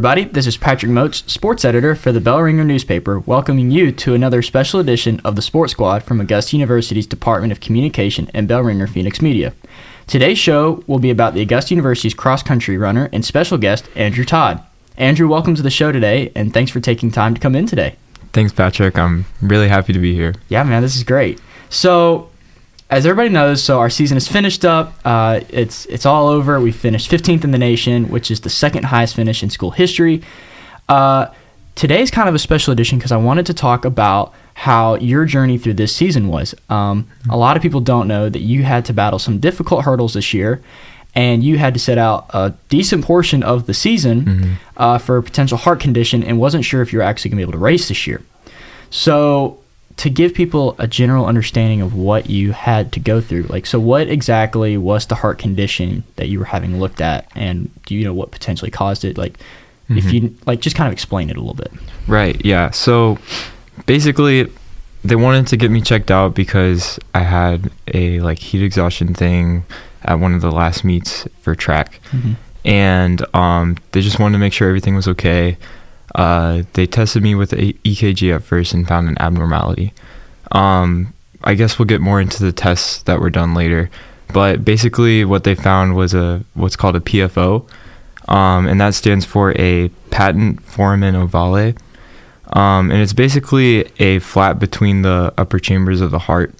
Everybody. This is Patrick Motes, sports editor for the Bell Ringer newspaper, welcoming you to another special edition of the Sports Squad from Augusta University's Department of Communication and Bell Ringer Phoenix Media. Today's show will be about the Augusta University's cross country runner and special guest, Andrew Todd. Andrew, welcome to the show today, and thanks for taking time to come in today. Thanks, Patrick. I'm really happy to be here. Yeah, man, this is great. So, as everybody knows, so our season is finished up. Uh, it's it's all over. We finished 15th in the nation, which is the second highest finish in school history. Uh, today's kind of a special edition because I wanted to talk about how your journey through this season was. Um, a lot of people don't know that you had to battle some difficult hurdles this year, and you had to set out a decent portion of the season Mm-hmm. uh, for a potential heart condition, and wasn't sure if you were actually going to be able to race this year. So, to give people a general understanding of what you had to go through, like, so what exactly was the heart condition that you were having looked at, and do you know what potentially caused it? Like, if Mhm. you like, just kind of explain it a little bit. Right. Yeah. So basically, they wanted to get me checked out because I had a like heat exhaustion thing at one of the last meets for track, and um, they just wanted to make sure everything was okay. Uh, they tested me with a EKG at first and found an abnormality. Um, I guess we'll get more into the tests that were done later, but basically, what they found was a what's called a PFO, um, and that stands for a patent foramen ovale. Um, and it's basically a flap between the upper chambers of the heart.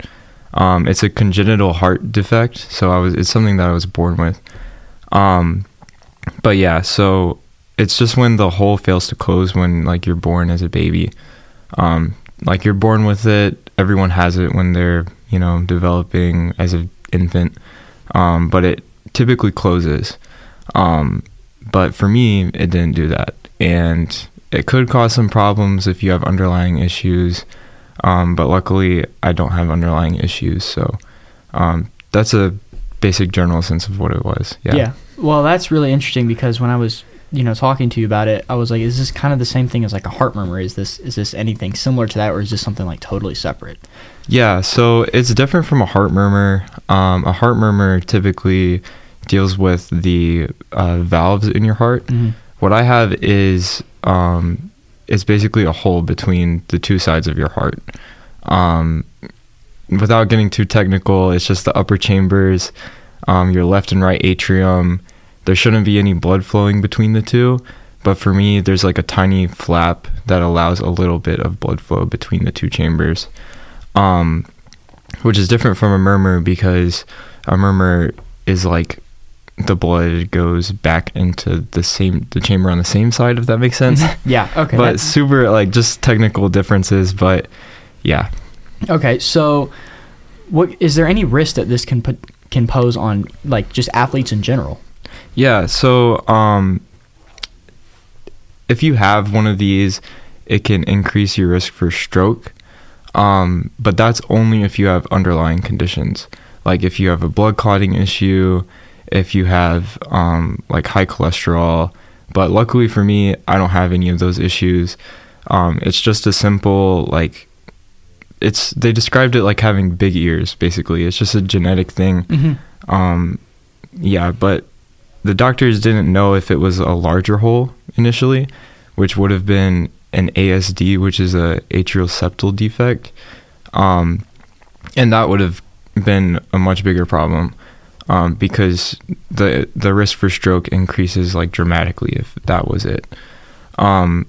Um, it's a congenital heart defect, so I was it's something that I was born with. Um, but yeah, so it's just when the hole fails to close when like you're born as a baby. Um, like you're born with it. Everyone has it when they're you know developing as an infant, um, but it typically closes. Um, but for me, it didn't do that, and it could cause some problems if you have underlying issues. Um, but luckily, I don't have underlying issues, so um, that's a basic general sense of what it was. Yeah. Yeah. Well, that's really interesting because when I was, you know, talking to you about it, I was like, is this kind of the same thing as like a heart murmur? Is this is this anything similar to that, or is this something like totally separate? Yeah, so it's different from a heart murmur. Um, a heart murmur typically deals with the uh, valves in your heart. Mhm. What I have is um, it's basically a hole between the two sides of your heart. Um, without getting too technical, it's just the upper chambers, um, your left and right atrium. There shouldn't be any blood flowing between the two, but for me, there's like a tiny flap that allows a little bit of blood flow between the two chambers, um, which is different from a murmur because a murmur is like the blood goes back into the same the chamber on the same side if that makes sense Yeah. Okay. but super like just technical differences but yeah okay. So, what is there any risk that this can put can pose on like just athletes in general? Yeah so um if you have one of these it can increase your risk for stroke. Um but that's only if you have underlying conditions. Like if you have a blood clotting issue if you have um like high cholesterol. But luckily for me i don't have any of those issues. Um it's just a simple like it's they described it like having big ears basically. It's just a genetic thing. Mm-hmm. um yeah but the doctors didn't know if it was a larger hole initially which would have been an asd which is a atrial septal defect um and that would have been a much bigger problem um, because the the risk for stroke increases like dramatically if that was it. Um,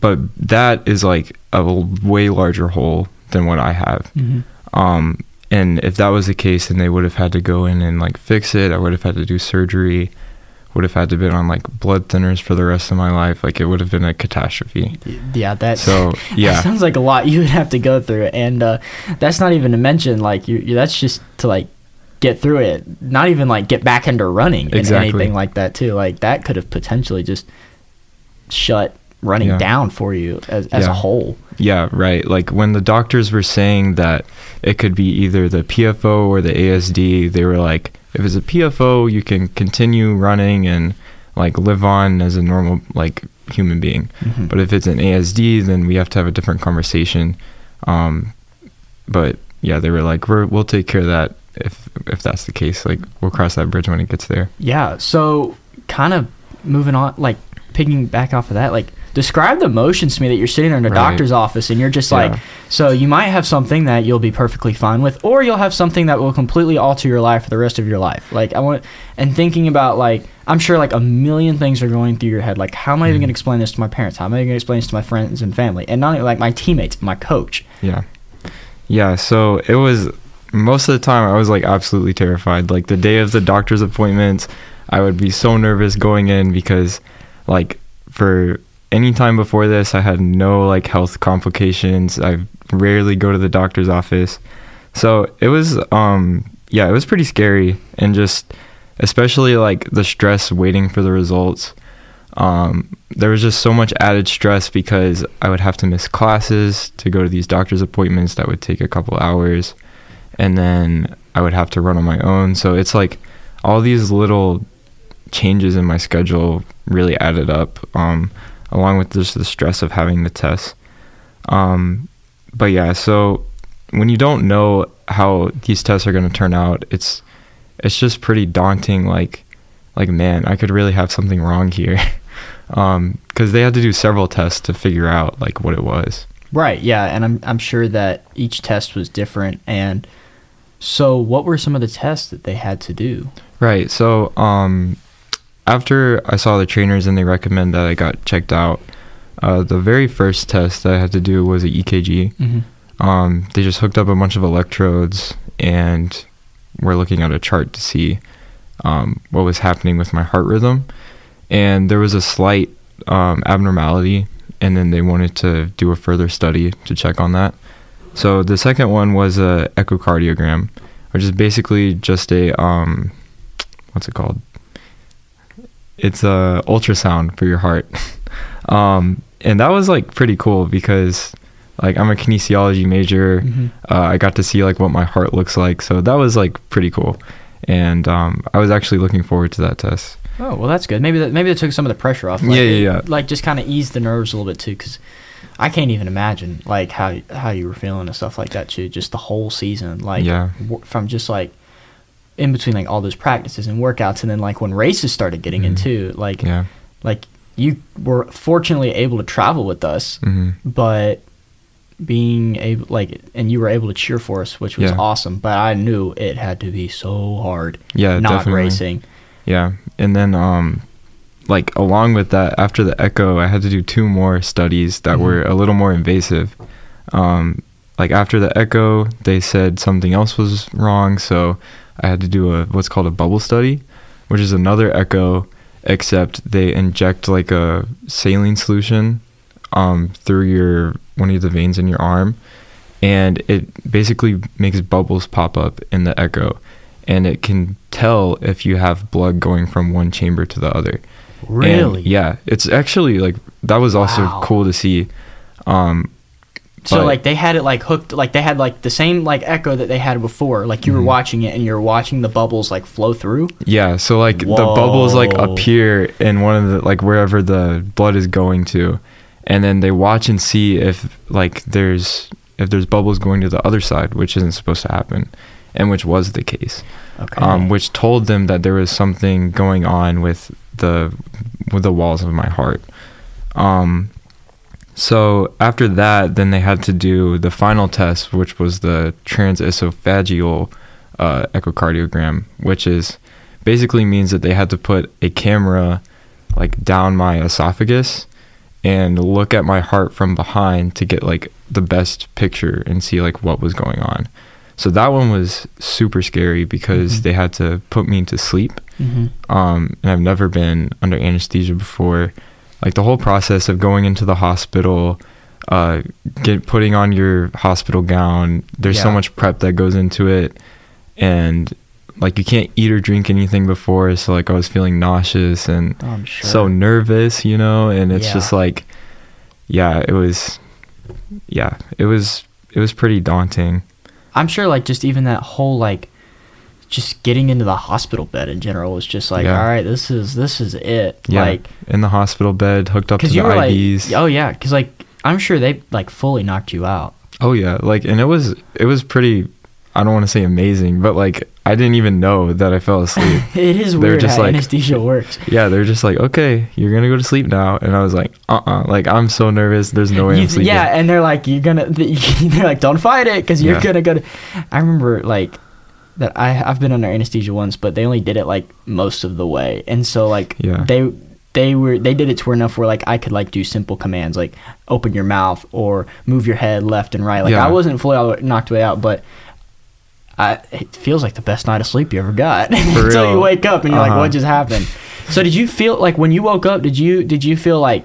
but that is like a way larger hole than what I have. Mm-hmm. Um, and if that was the case, then they would have had to go in and like fix it. I would have had to do surgery. Would have had to been on like blood thinners for the rest of my life. Like it would have been a catastrophe. Yeah. That. So That yeah, sounds like a lot you would have to go through, and uh, that's not even to mention like you. you- That's just to like get through it. Not even like get back into running and anything like that too. Like that could have potentially just shut running Yeah. down for you as, as a whole. Yeah, right. Like when the doctors were saying that it could be either the PFO or the ASD, they were like, if it's a PFO, you can continue running and like live on as a normal like human being. Mhm. But if it's an ASD, then we have to have a different conversation. Um, but yeah, they were like, we're, we'll take care of that if if that's the case. Like we'll cross that bridge when it gets there. Yeah. So kind of moving on, like picking back off of that, like describe the emotions to me that you're sitting there in a Right. doctor's office and you're just like, so you might have something that you'll be perfectly fine with, or you'll have something that will completely alter your life for the rest of your life. Like I want, and thinking about like, I'm sure like a million things are going through your head. Like, how am I even Mhm. going to explain this to my parents? How am I going to explain this to my friends and family? And not even like my teammates, my coach. Yeah. Yeah, so it was most of the time I was like absolutely terrified. Like the day of the doctor's appointments, I would be so nervous going in because like for any time before this I had no like health complications. I rarely go to the doctor's office. So it was um yeah, it was pretty scary and just especially like the stress waiting for the results. Um, there was just so much added stress because I would have to miss classes to go to these doctor's appointments that would take a couple hours, and then I would have to run on my own. So it's like all these little changes in my schedule really added up, um, along with just the stress of having the test. Um, but yeah, so when you don't know how these tests are going to turn out, it's it's just pretty daunting. Like, like man, I could really have something wrong here, because they had to do several tests to figure out like what it was. Right. Yeah, and I'm I'm sure that each test was different. And so, what were some of the tests that they had to do? Right. So, um, after I saw the trainers and they recommend that I got checked out, uh, the very first test that I had to do was an EKG. Mm-hmm. Um, they just hooked up a bunch of electrodes and we're looking at a chart to see um, what was happening with my heart rhythm. And there was a slight um, abnormality, and then they wanted to do a further study to check on that. So the second one was a echocardiogram, which is basically just a um, what's it called? It's a ultrasound for your heart. um, and that was like pretty cool because like I'm a kinesiology major. Mhm. Uh, I got to see like what my heart looks like, so that was like pretty cool. And um, I was actually looking forward to that test. Oh well, that's good. Maybe that maybe that took some of the pressure off. Yeah, Like, yeah, it- yeah. Like just kind of ease the nerves a little bit too, because I can't even imagine like how how you were feeling and stuff like that too. Just the whole season, like Yeah. w- from just like in between like all those practices and workouts, and then like when races started getting Mhm. into like Yeah. like you were fortunately able to travel with us, hmm but being able like and you were able to cheer for us, which was Yeah. awesome. But I knew it had to be so hard Yeah, not definitely. racing. Yeah, and then um, like along with that, after the echo, I had to do two more studies that Mhm. were a little more invasive. Um, like after the echo, they said something else was wrong, so I had to do a what's called a bubble study, which is another echo, except they inject like a saline solution um, through your one of the veins in your arm, and it basically makes bubbles pop up in the echo, and it can tell if you have blood going from one chamber to the other. And, Really? yeah, it's actually like that was also Wow. cool to see. Um, So but- like they had it like hooked like they had like the same like echo that they had before. Like you were Mhm. watching it and you're watching the bubbles like flow through. Yeah, so like the bubbles like appear in one of the like wherever the blood is going to, and then they watch and see if like there's if there's bubbles going to the other side, which isn't supposed to happen, and which was the case. Okay. Um, which told them that there was something going on with the with the walls of my heart. Um, so after that, then they had to do the final test, which was the transesophageal uh, echocardiogram, which is basically means that they had to put a camera like down my esophagus and look at my heart from behind to get like the best picture and see like what was going on. So that one was super scary because Mhm. they had to put me to sleep hmm um, and I've never been under anesthesia before. Like the whole process of going into the hospital, uh, get putting on your hospital gown. There's so much prep that goes into it, and like you can't eat or drink anything before. So like I was feeling nauseous and I'm sure. so nervous, you know. And it's Yeah. just like, yeah, it was, yeah, it was it was pretty daunting. I'm sure like just even that whole like just getting into the hospital bed in general was just like Yeah. all right this is this is it Yeah, like in the hospital bed, hooked up to the you were IVs. like oh yeah because like I'm sure they like fully knocked you out Oh yeah, like and it was it was pretty I don't want to say amazing, but like I didn't even know that I fell asleep. it is They're weird just how like- anesthesia works. yeah, they're just like, okay, you're gonna go to sleep now, and I was like, uh, uh like I'm so nervous. There's no way You- I'm sleeping. yeah, and they're like, you're gonna. They're like, don't fight it because you're Yeah. gonna go to. I remember like that. I I've been under anesthesia once, but they only did it like most of the way, and so like Yeah. they they were they did it to where enough where like I could like do simple commands like open your mouth or move your head left and right. Like Yeah. I wasn't fully all knocked way out, but. I, it feels like the best night of sleep you ever got until you wake up and you're like, Uh-huh. what just happened? So did you feel like when you woke up? Did you did you feel like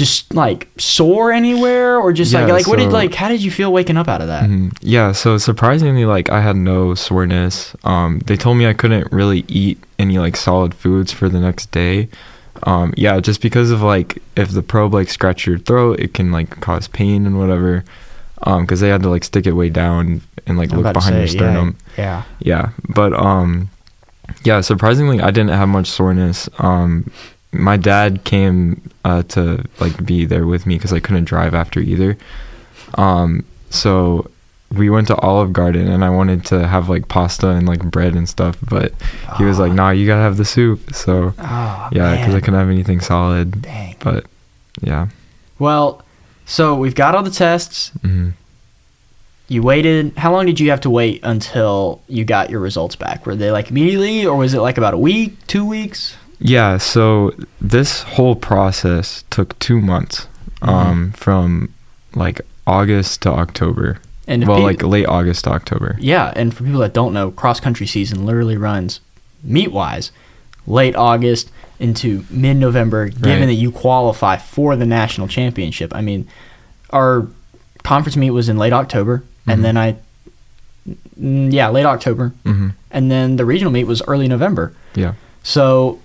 just like sore anywhere or just like Yeah, like what did like how did you feel waking up out of that? Mhm. Yeah, so surprisingly, like I had no soreness. Um, they told me I couldn't really eat any like solid foods for the next day. Um, yeah, just because of like if the probe like scratch your throat, it can like cause pain and whatever. Um, because they had to like stick it way down and like I'm look behind your say, sternum. Yeah. Yeah, but um, yeah, surprisingly, I didn't have much soreness. Um, my dad came uh, to like be there with me because I couldn't drive after either. Um, so we went to Olive Garden and I wanted to have like pasta and like bread and stuff, but he was like, Ah. "Nah, you gotta have the soup." So Oh, yeah, because I couldn't have anything solid. Dang. But yeah, Well, so we've got all the tests. hmm You waited. How long did you have to wait until you got your results back? Were they like immediately, or was it like about a week, two weeks? Yeah. So this whole process took two months, um, from like August to October. And well, like late August to October. yeah, and for people that don't know, cross country season literally runs meet wise late August into mid November, given Right. that you qualify for the national championship. I mean, our conference meet was in late October, Mhm. and then I, mm, yeah, late October, hmm and then the regional meet was early November. Yeah. So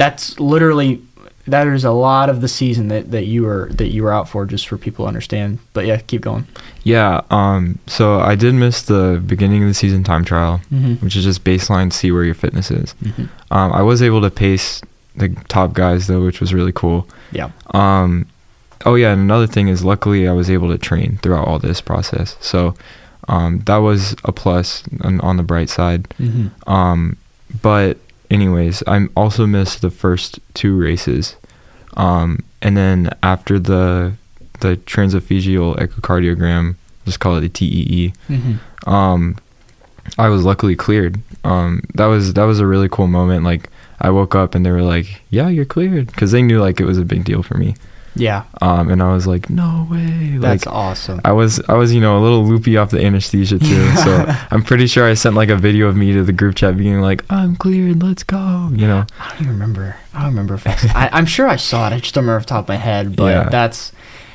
that's literally that is a lot of the season that, that you were that you were out for, just for people to understand. But yeah, keep going. Yeah. Um. So I did miss the beginning of the season time trial, Mm-hmm. which is just baseline to see where your fitness is. Mm-hmm. Um. I was able to pace the top guys though, which was really cool. Yeah. Um. Oh yeah, and another thing is, luckily, I was able to train throughout all this process. So, um, that was a plus on, on the bright side. Mm-hmm. Um, but anyways, I also missed the first two races. Um, and then after the the transesophageal echocardiogram, just call it the TEE. Mm-hmm. Um, I was luckily cleared. Um, that was that was a really cool moment. Like I woke up and they were like, "Yeah, you're cleared," because they knew like it was a big deal for me. Yeah, Um, and I was like, "No way!" that's like awesome. I was I was you know a little loopy off the anesthesia too, so I'm pretty sure I sent like a video of me to the group chat being like I'm cleared, let's go, you know. I don't even remember. I don't remember if I, I'm sure I saw it. I just don't remember off the top of my head. But Yeah. that's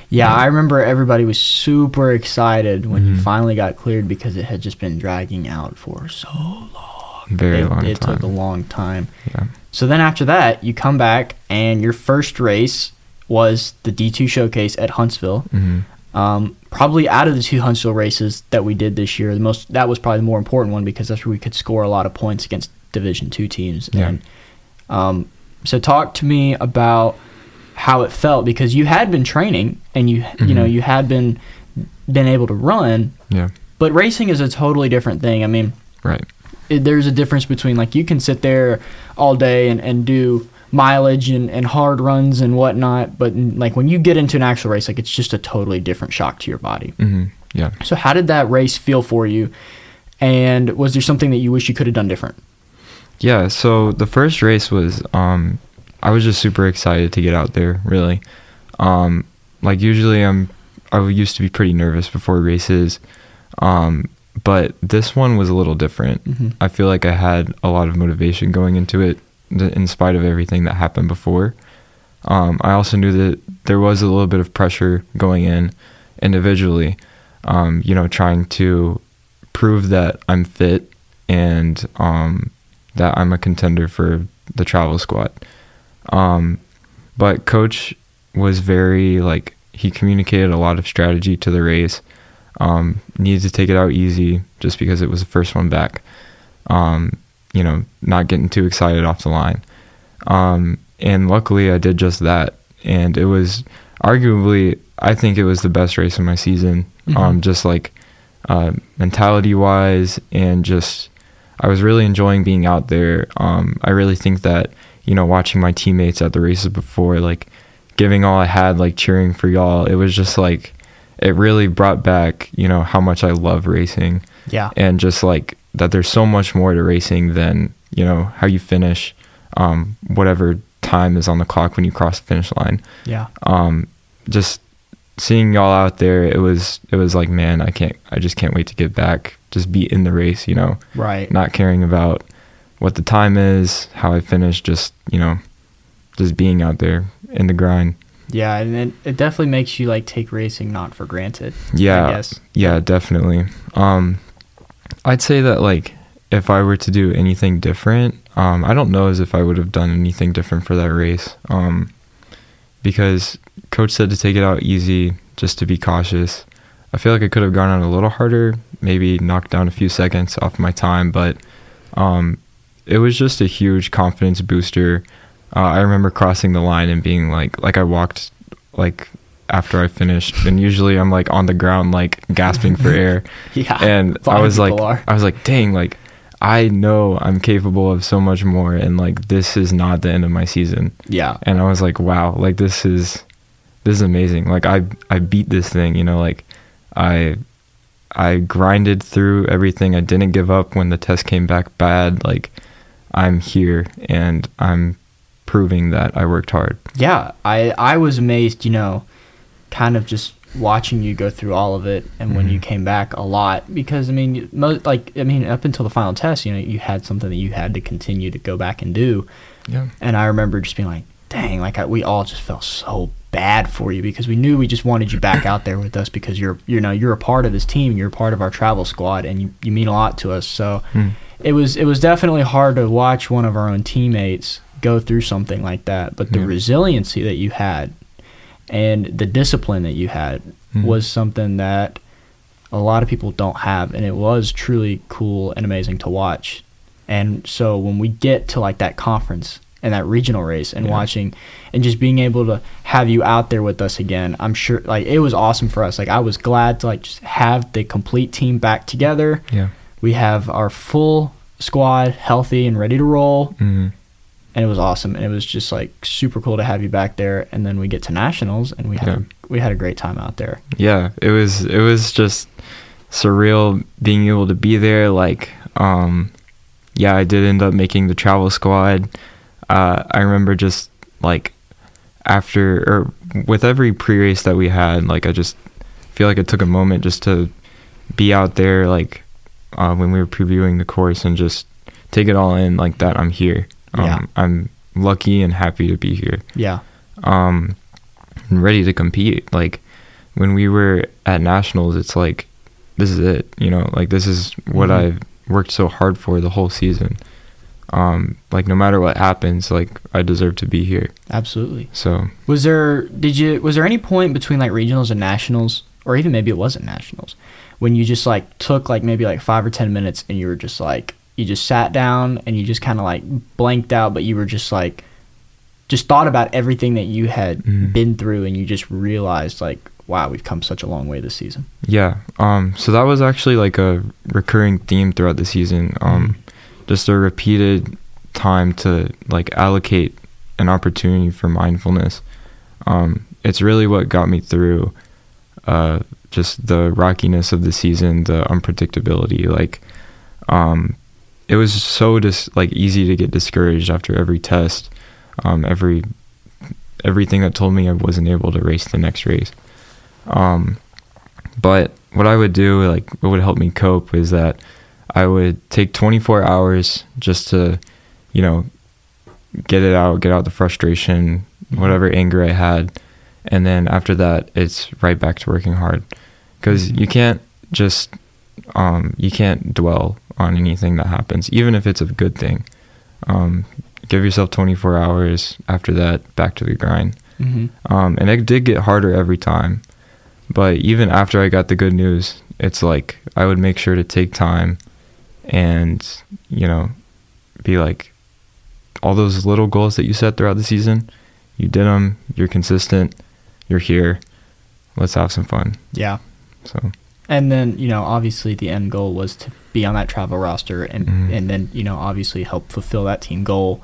yeah. I remember everybody was super excited when you Mhm. finally got cleared because it had just been dragging out for so long. Very it, long it time. took a long time. Yeah. So then after that, you come back and your first race was the D2 showcase at Huntsville. hmm Um, probably out of the two Huntsville races that we did this year, the most that was probably the more important one because that's where we could score a lot of points against Division two teams. Yeah. And um, so talk to me about how it felt because you had been training and you you know Mhm. you had been been able to run, Yeah. but racing is a totally different thing. I mean, Right. it, there's a difference between like you can sit there all day and, and do mileage and, and hard runs and whatnot but like when you get into an actual race like it's just a totally different shock to your body hmm Yeah. so how did that race feel for you and was there something that you wish you could have done different Yeah. So the first race was um, I was just super excited to get out there. Really, um, like usually I'm I used to be pretty nervous before races, um, but this one was a little different. Mhm. I feel like I had a lot of motivation going into it, in spite of everything that happened before. Um, I also knew that there was a little bit of pressure going in individually, um, you know, trying to prove that I'm fit and um, that I'm a contender for the travel squad. Um, but coach was very like he communicated a lot of strategy to the race. Um, needed to take it out easy just because it was the first one back. Um, you know, not getting too excited off the line. Um, and luckily, I did just that, and it was arguably I think it was the best race of my season. Mhm. Um, just like uh, mentality wise, and just I was really enjoying being out there. Um, I really think that you know watching my teammates at the races before, like giving all I had, like cheering for y'all, it was just like it really brought back you know how much I love racing Yeah. and just like that there's so much more to racing than you know how you finish um, whatever time is on the clock when you cross the finish line Yeah. um, just seeing y'all out there it was it was like man i can't i just can't wait to get back just be in the race you know Right. not caring about what the time is how i finish just you know just being out there in the grind Yeah, and it, it definitely makes you like take racing not for granted. yeah I guess. yeah definitely um i'd say that like if i were to do anything different um i don't know as if i would have done anything different for that race um because coach said to take it out easy just to be cautious. I feel like i could have gone out a little harder maybe knocked down a few seconds off my time but um it was just a huge confidence booster. Uh, i remember crossing the line and being like like i walked like after i finished and usually i'm like on the ground like gasping for air Yeah. and I was like, are. I was like, dang, like I know I'm capable of so much more, and like this is not the end of my season. Yeah. And I was like, wow, like this is this is amazing. Like I I beat this thing, you know, like I I grinded through everything. I didn't give up when the test came back bad. Like I'm here and I'm proving that I worked hard. Yeah, I I was amazed, you know, kind of just watching you go through all of it, and when you Mhm. came back a lot, because I mean, most like I mean, up until the final test, you know, you had something that you had to continue to go back and do, Yeah. and I remember just being like, dang, like I, we all just felt so bad for you because we knew we just wanted you back out there with us because you're you know you're a part of this team, you're a part of our travel squad, and you you mean a lot to us, so Mm. it was it was definitely hard to watch one of our own teammates go through something like that but the Yeah. resiliency that you had and the discipline that you had Mhm. was something that a lot of people don't have and it was truly cool and amazing to watch and so when we get to like that conference and that regional race and Yeah. watching and just being able to have you out there with us again i'm sure like it was awesome for us like i was glad to like just have the complete team back together Yeah. we have our full squad healthy and ready to roll hmm and it was awesome and it was just like super cool to have you back there and then we get to nationals and we had Yeah. a, we had a great time out there. Yeah it was it was just surreal being able to be there like um yeah i did end up making the travel squad. Uh i remember just like after or with every pre-race that we had like i just feel like it took a moment just to be out there like uh, when we were previewing the course and just take it all in like that i'm here um, Yeah. i'm lucky and happy to be here. Yeah. Um and ready to compete. Like when we were at nationals it's like this is it you know? Like this is what Mhm. i've worked so hard for the whole season. Um like no matter what happens like i deserve to be here. Absolutely. So was there did you was there any point between like regionals and nationals or even maybe it wasn't nationals when you just like took like maybe like five or ten minutes and you were just like you just sat down and you just kind of like blanked out but you were just like just thought about everything that you had Mhm. been through and you just realized like wow we've come such a long way this season. Yeah um so that was actually like a recurring theme throughout the season um just a repeated time to like allocate an opportunity for mindfulness. Um it's really what got me through uh just the rockiness of the season the unpredictability like um it was so just like easy to get discouraged after every test. Um every everything that told me I wasn't able to race the next race. Um but what I would do like what would help me cope is that I would take 24 hours just to you know get it out get out the frustration whatever anger I had. And then after that it's right back to working hard. Because Mhm. you can't just um, you can't dwell on anything that happens even if it's a good thing. Um, give yourself 24 hours after that back to the grind. Mm-hmm. um, and it did get harder every time. But even after i got the good news it's like i would make sure to take time and you know be like all those little goals that you set throughout the season you did them you're consistent you're here let's have some fun. Yeah. So And then you know, obviously, the end goal was to be on that travel roster, and Mhm. and then you know, obviously, help fulfill that team goal.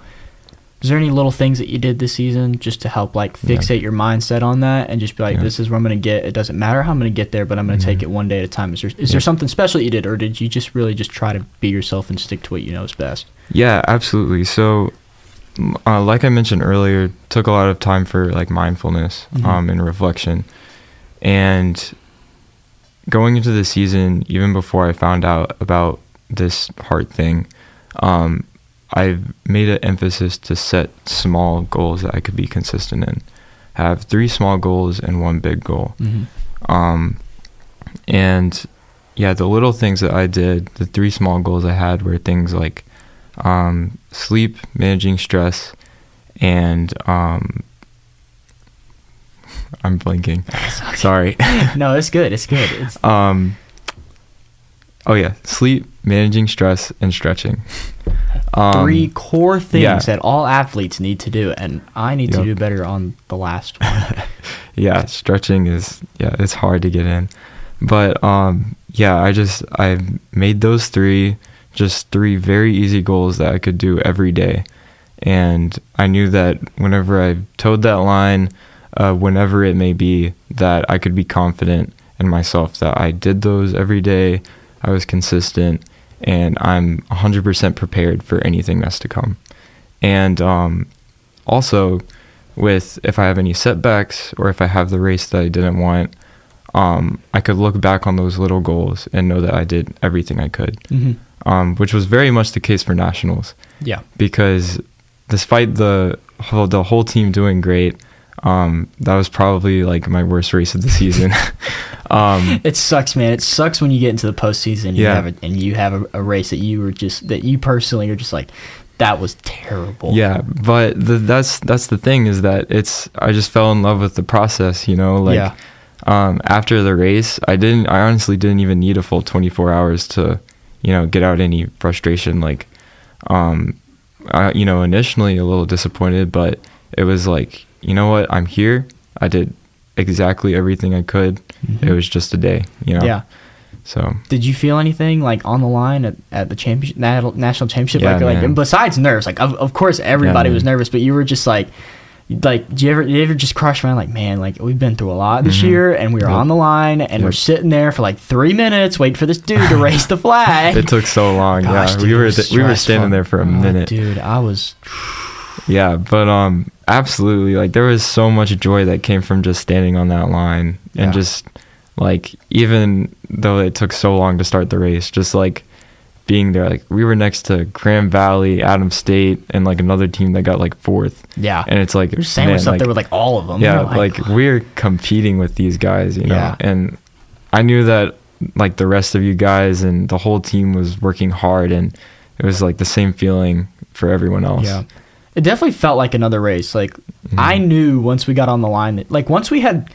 Is there any little things that you did this season just to help like Yeah. fixate your mindset on that and just be like, Yeah. this is where I'm going to get. It doesn't matter how I'm going to get there, but I'm going to take Mhm. it one day at a time. Is there is Yeah. there something special you did, or did you just really just try to be yourself and stick to what you know is best? Yeah, absolutely. So, uh, like I mentioned earlier, took a lot of time for like mindfulness Mhm. um, and reflection, and going into the season, even before I found out about this heart thing, um, I've made an emphasis to set small goals that I could be consistent in. Have three small goals and one big goal. Mm-hmm. Um, and yeah, the little things that I did, the three small goals I had were things like um, sleep, managing stress, and um, I'm blinking. Sorry. no, it's good. It's good. It's Um, oh yeah, sleep, managing stress, and stretching. Um, three core things yeah. that all athletes need to do, and I need to do better on the last one. yeah, stretching is yeah, it's hard to get in. But um yeah, I just I made those three just three very easy goals that I could do every day. And I knew that whenever I towed that line, uh, whenever it may be, that I could be confident in myself that I did those every day. I was consistent, and I'm 100% prepared for anything that's to come. And um, also, with if I have any setbacks or if I have the race that I didn't want, um, I could look back on those little goals and know that I did everything I could, mm-hmm. um, which was very much the case for nationals Yeah. because despite the the whole team doing great, um, that was probably like my worst race of the season. um, It sucks, man. It sucks when you get into the postseason. You Yeah. have a, and you have a, a race that you were just that you personally are just like that was terrible. yeah, but the, that's that's the thing is that it's I just fell in love with the process. You know, like Yeah. um, after the race, I didn't. I honestly didn't even need a full 24 hours to, you know, get out any frustration. Like, um, I, you know, initially a little disappointed, but it was like, you know what, I'm here. I did exactly everything I could. Mhm. It was just a day, you know. Yeah. So Did you feel anything like on the line at, at the championship, national championship? Yeah, like, like and besides nerves, like of, of course everybody man. was nervous, but you were just like, like, do you ever, did you ever just crush around like, man, like we've been through a lot this Mhm. year, and we were Yep. on the line, and we're sitting there for like three minutes waiting for this dude to raise the flag. it took so long. Gosh, yeah, dude, we were th- we were standing there for a Oh, minute. dude. I was. Yeah, but um absolutely like there was so much joy that came from just standing on that line Yeah. and just like even though it took so long to start the race, just like being there like we were next to Grand Valley, Adams State and like another team that got like fourth. Yeah. And it's like sandwiched up there with like all of them. yeah, You're like, we're competing with these guys, you know. Yeah. And I knew that like the rest of you guys and the whole team was working hard and it was like the same feeling for everyone else. Yeah. It definitely felt like another race. Like I Mhm. knew once we got on the line that like once we had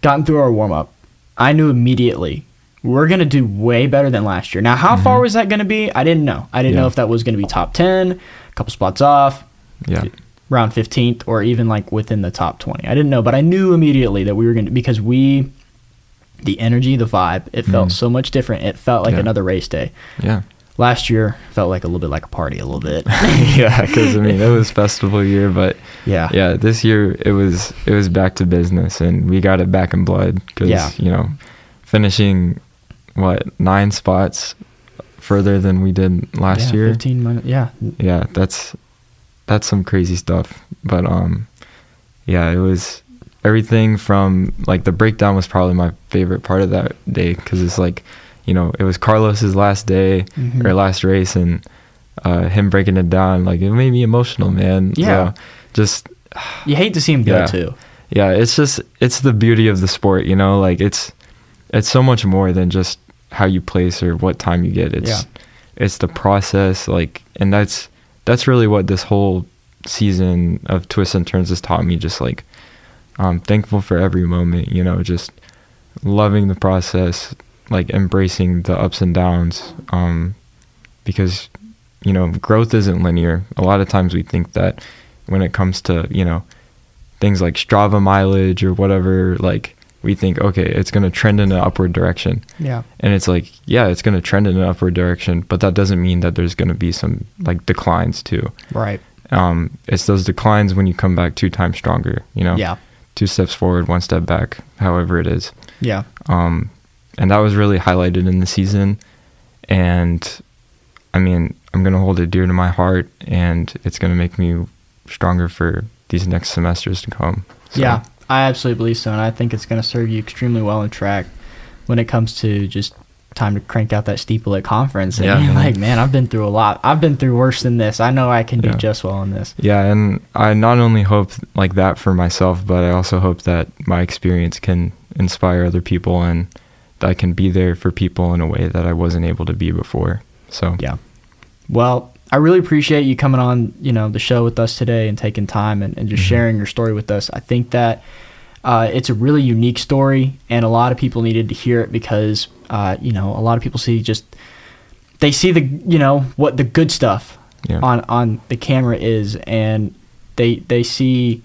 gotten through our warm up, I knew immediately we're gonna do way better than last year. Now how far Mhm. was that gonna be? I didn't know. I didn't Yeah. know if that was gonna be top ten, a couple spots off, Yeah. round fifteenth, or even like within the top twenty. I didn't know, but I knew immediately that we were gonna because we the energy, the vibe, it felt Mhm. so much different. It felt like Yeah. another race day. Yeah. Last year felt like a little bit like a party, a little bit. yeah, because I mean it was festival year, but yeah. yeah, this year it was it was back to business, and we got it back in blood. Because Yeah. you know, finishing what nine spots further than we did last Yeah, year. 15 minutes. Yeah. Yeah, that's that's some crazy stuff. But um, yeah, it was everything from like the breakdown was probably my favorite part of that day because it's like you know it was Carlos's last day Mhm. or last race and uh, him breaking it down like it made me emotional, man. Yeah. So, just You hate to see him go Yeah. too. yeah, it's just it's the beauty of the sport, you know. Like it's it's so much more than just how you place or what time you get. It's Yeah. it's the process, like, and that's that's really what this whole season of twists and turns has taught me. Just like I'm thankful for every moment, you know, just loving the process, like embracing the ups and downs, um, because you know growth isn't linear. A lot of times we think that when it comes to you know things like Strava mileage or whatever, like we think, okay, it's going to trend in an upward direction. Yeah. And it's like, yeah, it's going to trend in an upward direction, but that doesn't mean that there's going to be some like declines too. Right. Um, it's those declines when you come back two times stronger, you know? Yeah. Two steps forward, one step back, however it is. Yeah. Um, and that was really highlighted in the season. And I mean, I'm going to hold it dear to my heart and it's going to make me stronger for these next semesters to come. So, Yeah, I absolutely believe so, and I think it's going to serve you extremely well in track when it comes to just time to crank out that steeple at conference. And Yeah, you're like, man, I've been through a lot. I've been through worse than this. I know I can do Yeah. just well in this. Yeah, and I not only hope like that for myself, but I also hope that my experience can inspire other people and I can be there for people in a way that I wasn't able to be before. So Yeah. Well, I really appreciate you coming on, you know, the show with us today and taking time and, and just Mhm. sharing your story with us. I think that uh, it's a really unique story, and a lot of people needed to hear it because, uh, you know, a lot of people see just they see the, you know, what the good stuff yeah, on on the camera is, and they they see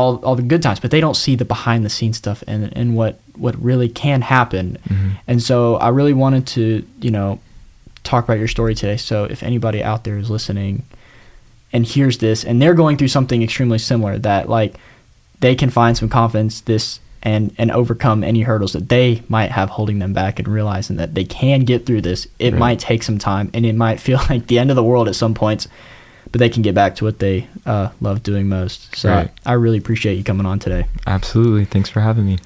all all the good times, but they don't see the behind the scenes stuff and and what what really can happen. Mhm. And so I really wanted to, you know, talk about your story today. So if anybody out there is listening and hears this and they're going through something extremely similar that like they can find some confidence this and and overcome any hurdles that they might have holding them back and realizing that they can get through this. It Right. might take some time and it might feel like the end of the world at some points, but they can get back to what they uh, love doing most. So Right. I, I really appreciate you coming on today. absolutely. Thanks for having me.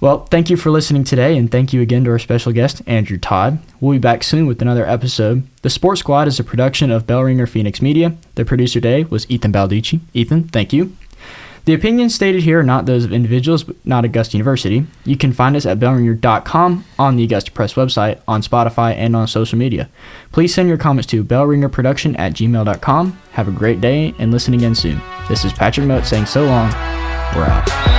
Well, thank you for listening today, and thank you again to our special guest, Andrew Todd. We'll be back soon with another episode. The Sports Squad is a production of Bellringer Phoenix Media. The producer today was Ethan Balducci. Ethan, thank you. The opinions stated here are not those of individuals, but not Augusta University. You can find us at bellringer.com, on the Augusta Press website, on Spotify, and on social media. Please send your comments to bellringerproduction at gmail.com. Have a great day, and listen again soon. This is Patrick Motes saying so long. We're out.